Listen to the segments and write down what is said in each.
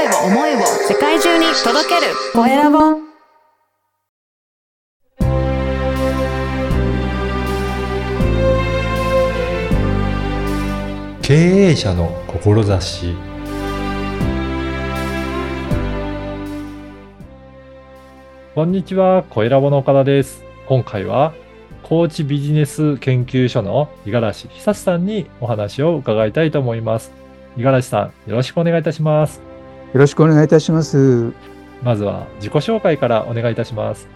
声を、思いを世界中に届けるコエラボ。経営者の志こんにちは、コエラボの岡田です。今回は、高知ビジネス研究所の五十嵐久志さんにお話を伺いたいと思います。五十嵐さん、よろしくお願いいたします。よろしくお願いいたします。まずは自己紹介からお願いいたします。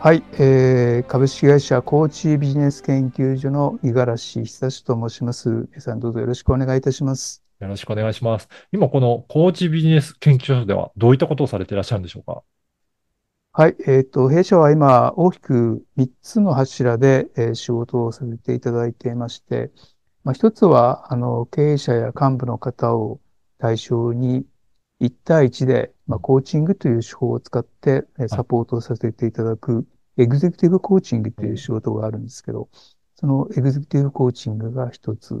はい、えー、株式会社高知ビジネス研究所の五十嵐久志と申します。皆さんどうぞよろしくお願いいたします。よろしくお願いします。今、この高知ビジネス研究所ではどういったことをされていらっしゃるんでしょうか？はい、えっ、と、弊社は今大きく3つの柱で、えー仕事をさせていただいていまして、まあ、一つは、あの、経営者や幹部の方を対象に1対1で、まあ、コーチングという手法を使って、えーサポートをさせていただく、エグゼクティブコーチングという仕事があるんですけど、そのエグゼクティブコーチングが一つ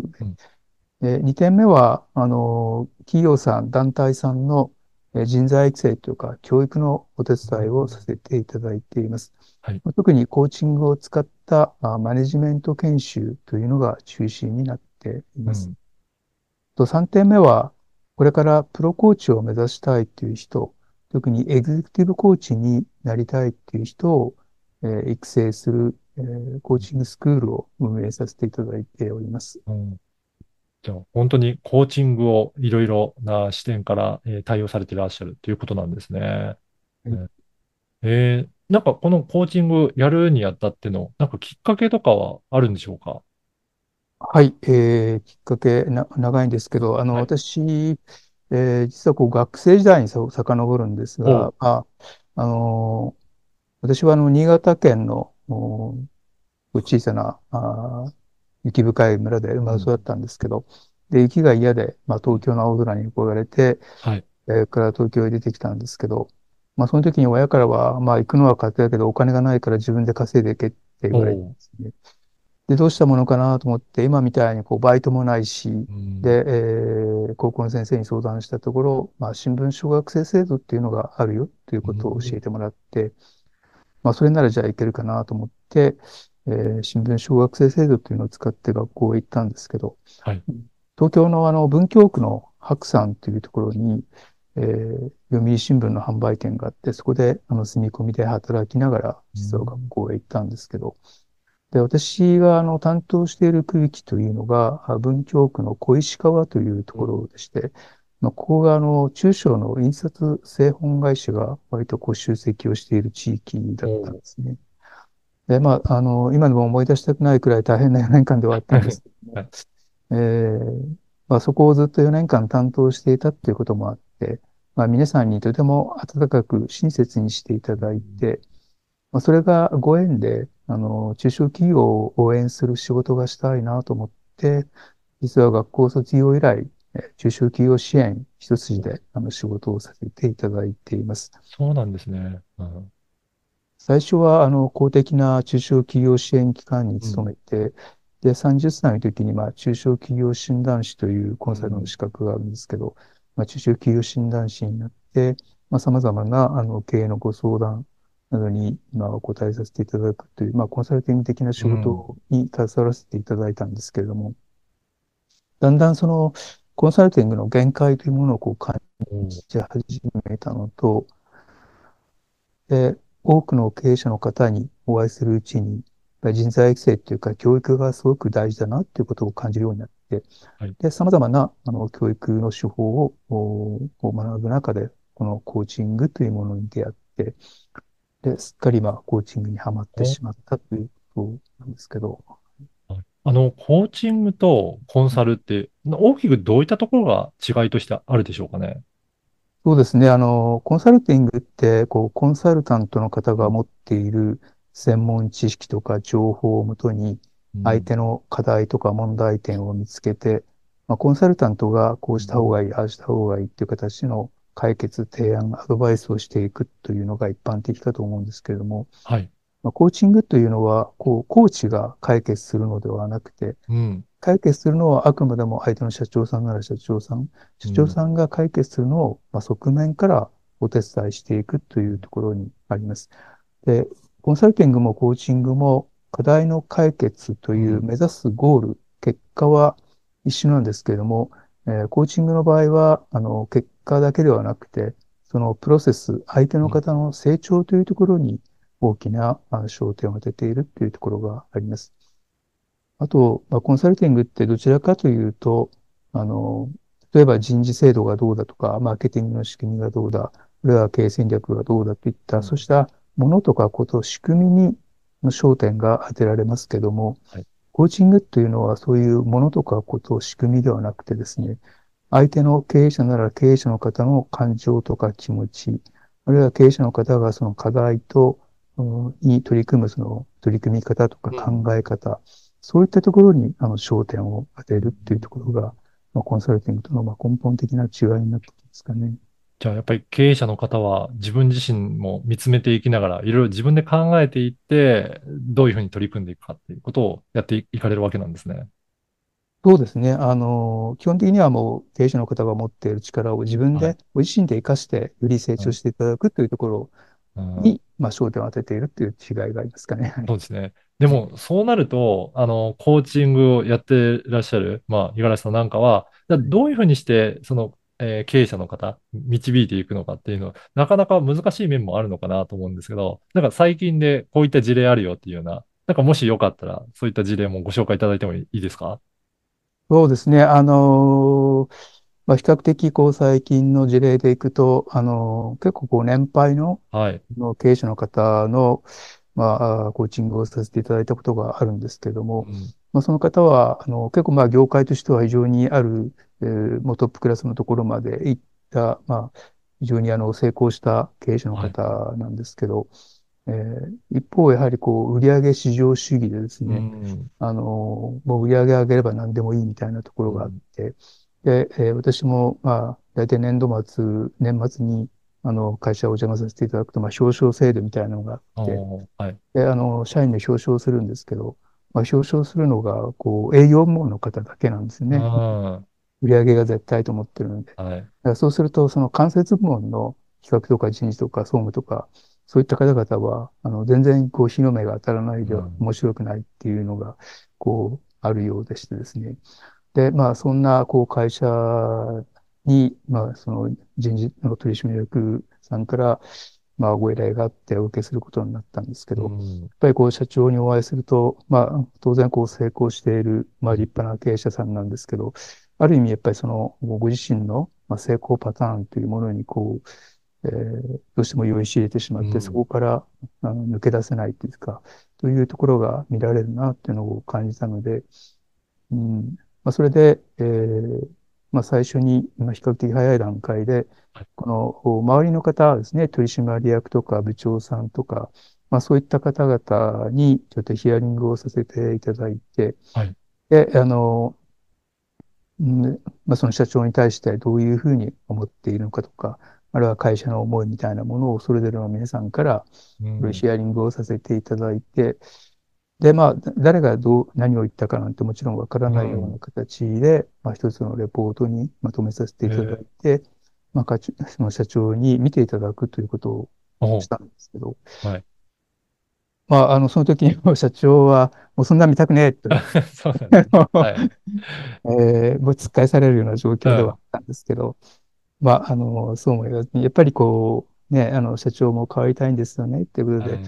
で、で2点目は、あの、企業さん、団体さんのえー人材育成というか、教育のお手伝いをさせていただいています。はい。特にコーチングを使ったあマネジメント研修というのが中心になっています。うん。と3点目は、これからプロコーチを目指したいという人、特にエグゼクティブコーチになりたいという人を、えー育成する、えーコーチングスクールを運営させていただいております。うんじゃあ、本当にコーチングをいろいろな視点から、えー対応されていらっしゃるということなんですね。うんえーなんかこのコーチングやるにあたっての、なんかきっかけとかはあるんでしょうか？はい、えーきっかけな、長いんですけど、あの、はい私、えー実はこう学生時代にさ遡るんですおが、あ、あのー私はあの、新潟県の、お小さな、あー雪深い村で生まれ育ったんですけど、で、雪が嫌で、まあ、東京の青空に憧れて、はい。えーから東京へ出てきたんですけど、まあ、その時に親からは、まあ、行くのは勝手だけど、お金がないから自分で稼いでいけって言われてですね。で、どうしたものかなと思って、今みたいにこう、バイトもないし、うん。で、えー高校の先生に相談したところ、まあ、新聞小学生制度っていうのがあるよということを教えてもらって、まあ、それならじゃあいけるかなと思って、えー新聞小学生制度というのを使って学校へ行ったんですけど、はい。東京のあの文京区の白山というところに、えー読売新聞の販売店があって、そこであの住み込みで働きながら、実は学校へ行ったんですけど、で、私があの担当している区域というのが、あ文京区の小石川というところでして、まあ、ここがあの中小の印刷製本会社が割とこう集積をしている地域だったんですね。で、まあ、あの、今でも思い出したくないくらい大変な4年間ではあったんですけども、はい。えーまあ、そこをずっと4年間担当していたということもあって、まあ、皆さんにとても温かく親切にしていただいて、まあ、それがご縁で、あの、中小企業を応援する仕事がしたいなと思って、実は学校卒業以来、えー中小企業支援一筋であの仕事をさせていただいています。そうなんですね。うん最初は、あの、公的な中小企業支援機関に勤めて、で、30歳の時に、まあ、中小企業診断士というコンサルの資格があるんですけど、まあ、中小企業診断士になって、まあ、様々な、あの、経営のご相談などに、今お答えさせていただくという、まあ、コンサルティング的な仕事に携わらせていただいたんですけれども、だんだんその、コンサルティングの限界というものをこう感じ始めたのと、で、多くの経営者の方にお会いするうちに、人材育成っていうか教育がすごく大事だなっていうことを感じるようになって、はい。で、様々なあの教育の手法を学ぶ中で、このコーチングというものに出会って、で、すっかりまあコーチングにはまってしまったということなんですけど、あの、コーチングとコンサルって、大きくどういったところが違いとしてあるでしょうかね？そうですね。あの、コンサルティングって、こう、コンサルタントの方が持っている専門知識とか情報をもとに、相手の課題とか問題点を見つけて、まあ、コンサルタントがこうした方がいい、ああした方がいいっていう形の解決、提案、アドバイスをしていくというのが一般的かと思うんですけれども、はい。まあ、コーチングというのは、こう、コーチが解決するのではなくて、うん。解決するのはあくまでも相手の社長さんなら社長さん、社長さんが解決するのを、まあ、側面からお手伝いしていくというところにあります。で、コンサルティングもコーチングも課題の解決という目指すゴール、結果は一緒なんですけれども、えーコーチングの場合は、あの、結果だけではなくて、そのプロセス、相手の方の成長というところに大きなあ焦点を当てているというところがあります。あと、まあ、コンサルティングってどちらかというと、あの、例えば人事制度がどうだとか、マーケティングの仕組みがどうだ、あるいは経営戦略がどうだといった、うん。そうしたものとかこと、仕組みにの焦点が当てられますけども、はいコーチングというのはそういうものとかこと、仕組みではなくてですね、相手の経営者なら経営者の方の感情とか気持ち、あるいは経営者の方がその課題と、うんに取り組むその取り組み方とか考え方、そういったところにあの焦点を当てるっていうところが、まあ、コンサルティングとのまあ根本的な違いになってきますかね。じゃあやっぱり経営者の方は自分自身も見つめていきながら、いろいろ自分で考えていって、どういうふうに取り組んでいくかっていうことをやっていかれるわけなんですね。そうですね。あの、基本的にはもう経営者の方が持っている力を自分はいで、ご自身で活かして、より成長していただくというところうんに、まあ、焦点を当てているという違いがありますかね。はいそうですね。でも、そうなると、あの、コーチングをやってらっしゃる、まあ、五十嵐さんなんかは、じゃあどういうふうにして、その、えー経営者の方、導いていくのかっていうのは、なかなか難しい面もあるのかなと思うんですけど、なんか最近でこういった事例あるよっていうような、なんかもしよかったら、そういった事例もご紹介いただいてもいいですか？そうですね。あの、まあ、比較的、こう、最近の事例でいくと、あの、結構、こう、年配のはい。の経営者の方の、まあ、コーチングをさせていただいたことがあるんですけれども、うんまあ、その方は、あの、結構、まあ、業界としては非常にある、えーもうトップクラスのところまで行った、まあ、非常にあの、成功した経営者の方なんですけど、えー一方、やはりこう、売上至上主義でですうね、ん。あの、もう売上上げれば何でもいいみたいなところがあって、で、えー私も、まあ、大体年度末、年末に、あの、会社をお邪魔させていただくと、まあ、表彰制度みたいなのがあって、はい。で、あの、社員で表彰するんですけど、まあ、表彰するのが、こう、営業部門の方だけなんですよね。うん売上が絶対と思ってるので。だはい。からそうすると、その間接部門の企画とか人事とか総務とか、そういった方々は、あの、全然、こう、日の目が当たらないではうん面白くないっていうのが、こう、あるようでしてですね。で、まあ、そんな、こう、会社に、まあ、その、人事の取締役さんから、まあ、ご依頼があってお受けすることになったんですけど、うんやっぱりこう社長にお会いすると、まあ当然こう成功している、まあ立派な経営者さんなんですけど、ある意味やっぱりそのご自身のまあ成功パターンというものにこう、えーどうしても酔いしれてしまって、うん。そこからあの抜け出せないというか、というところが見られるなっていうのを感じたので、うん、まあそれで、えーまあ最初に、まあ比較的早い段階ではい、この周りの方ですね、取締役とか部長さんとか、まあそういった方々にちょっとヒアリングをさせていただいて、はい。で、あの、うんまあその社長に対してどういうふうに思っているのかとか、あるいは会社の思いみたいなものをそれぞれの皆さんからうん。ヒアリングをさせていただいて、で、まあ、だ誰がどう、何を言ったかなんてもちろんわからないような形で、まあ一つのレポートにまとめさせていただいて、まあ、課長その社長に見ていただくということをおしたんですけど、はいまあ、あの、その時にも社長は、もうそんな見たくねえと、そうなんですね。はい。えー、もう突っ返されるような状況ではあったんですけど、まあ、あの、そうも言わずに、やっぱりこう、ね、あの、社長も変わりたいんですよね、っていうことで、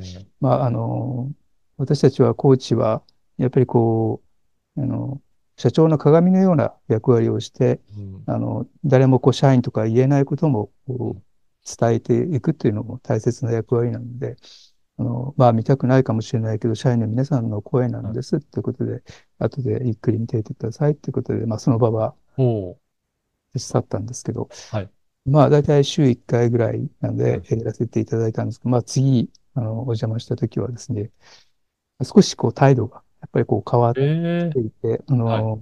まあ、あの、私たちはコーチは、やっぱりこう、あの、社長の鏡のような役割をして、うん。あの、誰もこう、社員とか言えないことも、こう、伝えていくっていうのも大切な役割なので、あの、まあ、見たくないかもしれないけど、社員の皆さんの声なんですってことで、後でゆっくり見ていてくださいってことで、まあ、その場はおー手伝ったんですけど、はい。まあ、だいたい週1回ぐらいなのではい、やらせていただいたんですけど、まあ、次、あの、お邪魔した時はですね、少しこう、態度が、やっぱりこう、変わっえていて、あの、は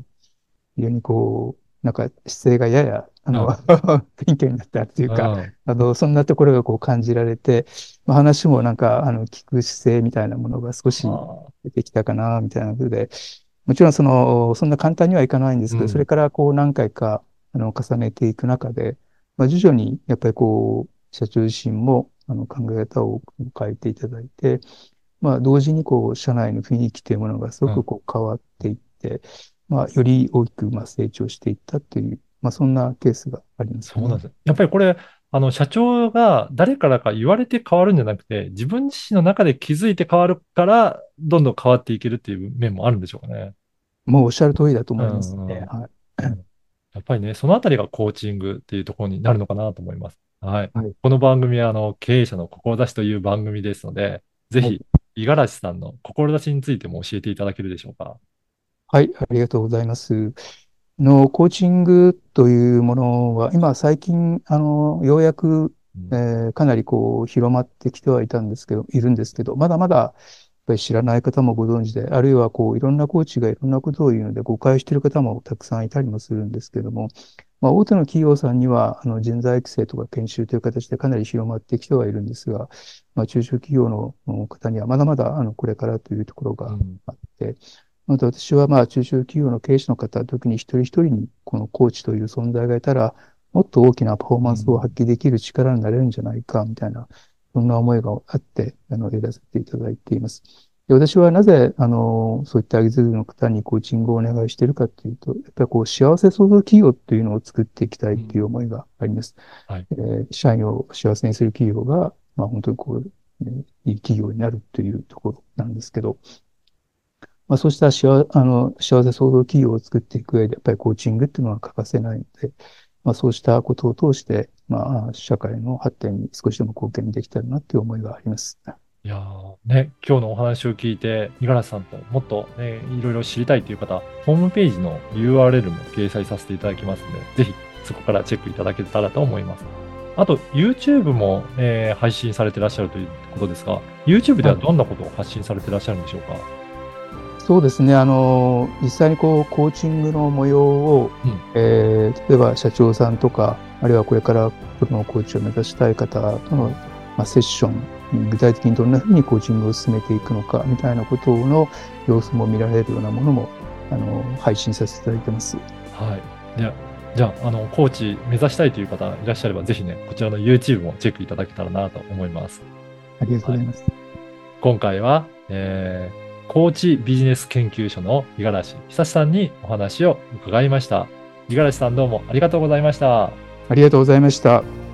非常にこう、なんか姿勢がやや、あの、謙虚になったっていうか、うん。あの、そんなところがこう感じられて、まあ、話もなんか、あの、聞く姿勢みたいなものが少しあ出てきたかな、みたいなので、もちろんその、そんな簡単にはいかないんですけど、うん。それからこう何回か、あの、重ねていく中で、まあ、徐々に、やっぱりこう、社長自身も、あの、考え方を変えていただいて、まあ、同時にこう、社内の雰囲気というものがすごくこう、変わっていって、まあ、より大きく、まあ、成長していったという、まあ、そんなケースがあります、そうなんです。やっぱりこれ、あの、社長が誰からか言われて変わるんじゃなくて、自分自身の中で気づいて変わるから、どんどん変わっていけるっていう面もあるんでしょうかね。もうおっしゃる通りだと思いますうんね。はい。やっぱりね、そのあたりがコーチングっていうところになるのかなと思います。はい。はいこの番組は、あの、経営者の志という番組ですので、ぜひはい、五十嵐さんの志についても教えていただけるでしょうか。はい、ありがとうございます。あの、コーチングというものは、今最近、あの、ようやく、うん。えーかなりこう、広まってきてはいたんですけど、いるんですけど、まだまだ、やっぱり知らない方もご存知で、あるいはこう、いろんなコーチがいろんなことを言うので、誤解している方もたくさんいたりもするんですけども、まあ、大手の企業さんには、あの、人材育成とか研修という形でかなり広まってきてはいるんですが、まあ、中小企業のうん方にはまだまだ、あの、これからというところがうん。あって、また私はまあ中小企業の経営者の方、特に一人一人にこのコーチという存在がいたら、もっと大きなパフォーマンスを発揮できる力になれるんじゃないか、みたいな、そんな思いがあって、あの、やらせていただいています。で私はなぜ、あの、そういったアギズルの方にコーチングをお願いしているかというと、やっぱりこう、幸せ創造企業というのを作っていきたいという思いがあります。はいえー社員を幸せにする企業が、まあ本当にこう、えーいい企業になるというところなんですけど、まあそうした幸あの幸せ創造企業を作っていく上で、やっぱりコーチングっていうのは欠かせないので、まあそうしたことを通して、まあ社会の発展に少しでも貢献できたらなという思いがあります。いやね、今日のお話を聞いて、五十嵐さんともっとね、いろいろ知りたいという方、ホームページの URL も掲載させていただきますので、ぜひそこからチェックいただけたらと思います。あと、YouTube も、えー配信されてらっしゃるということですが、YouTube ではどんなことを発信されてらっしゃるんでしょうか？そうですね。あの、実際にこう、コーチングの模様を、うんえー例えば社長さんとか、あるいはこれからプロのコーチを目指したい方との、まあ、セッション、具体的にどんなふうにコーチングを進めていくのか、みたいなことの様子も見られるようなものも、あの、配信させていただいてます。はい。でじゃあ、あの、コーチ目指したいという方いらっしゃれば、ぜひね、こちらの YouTube もチェックいただけたらなと思います。ありがとうございます。今回は、えー、高知ビジネス研究所の五十嵐久志さんにお話を伺いました。五十嵐さんどうもありがとうございました。ありがとうございました。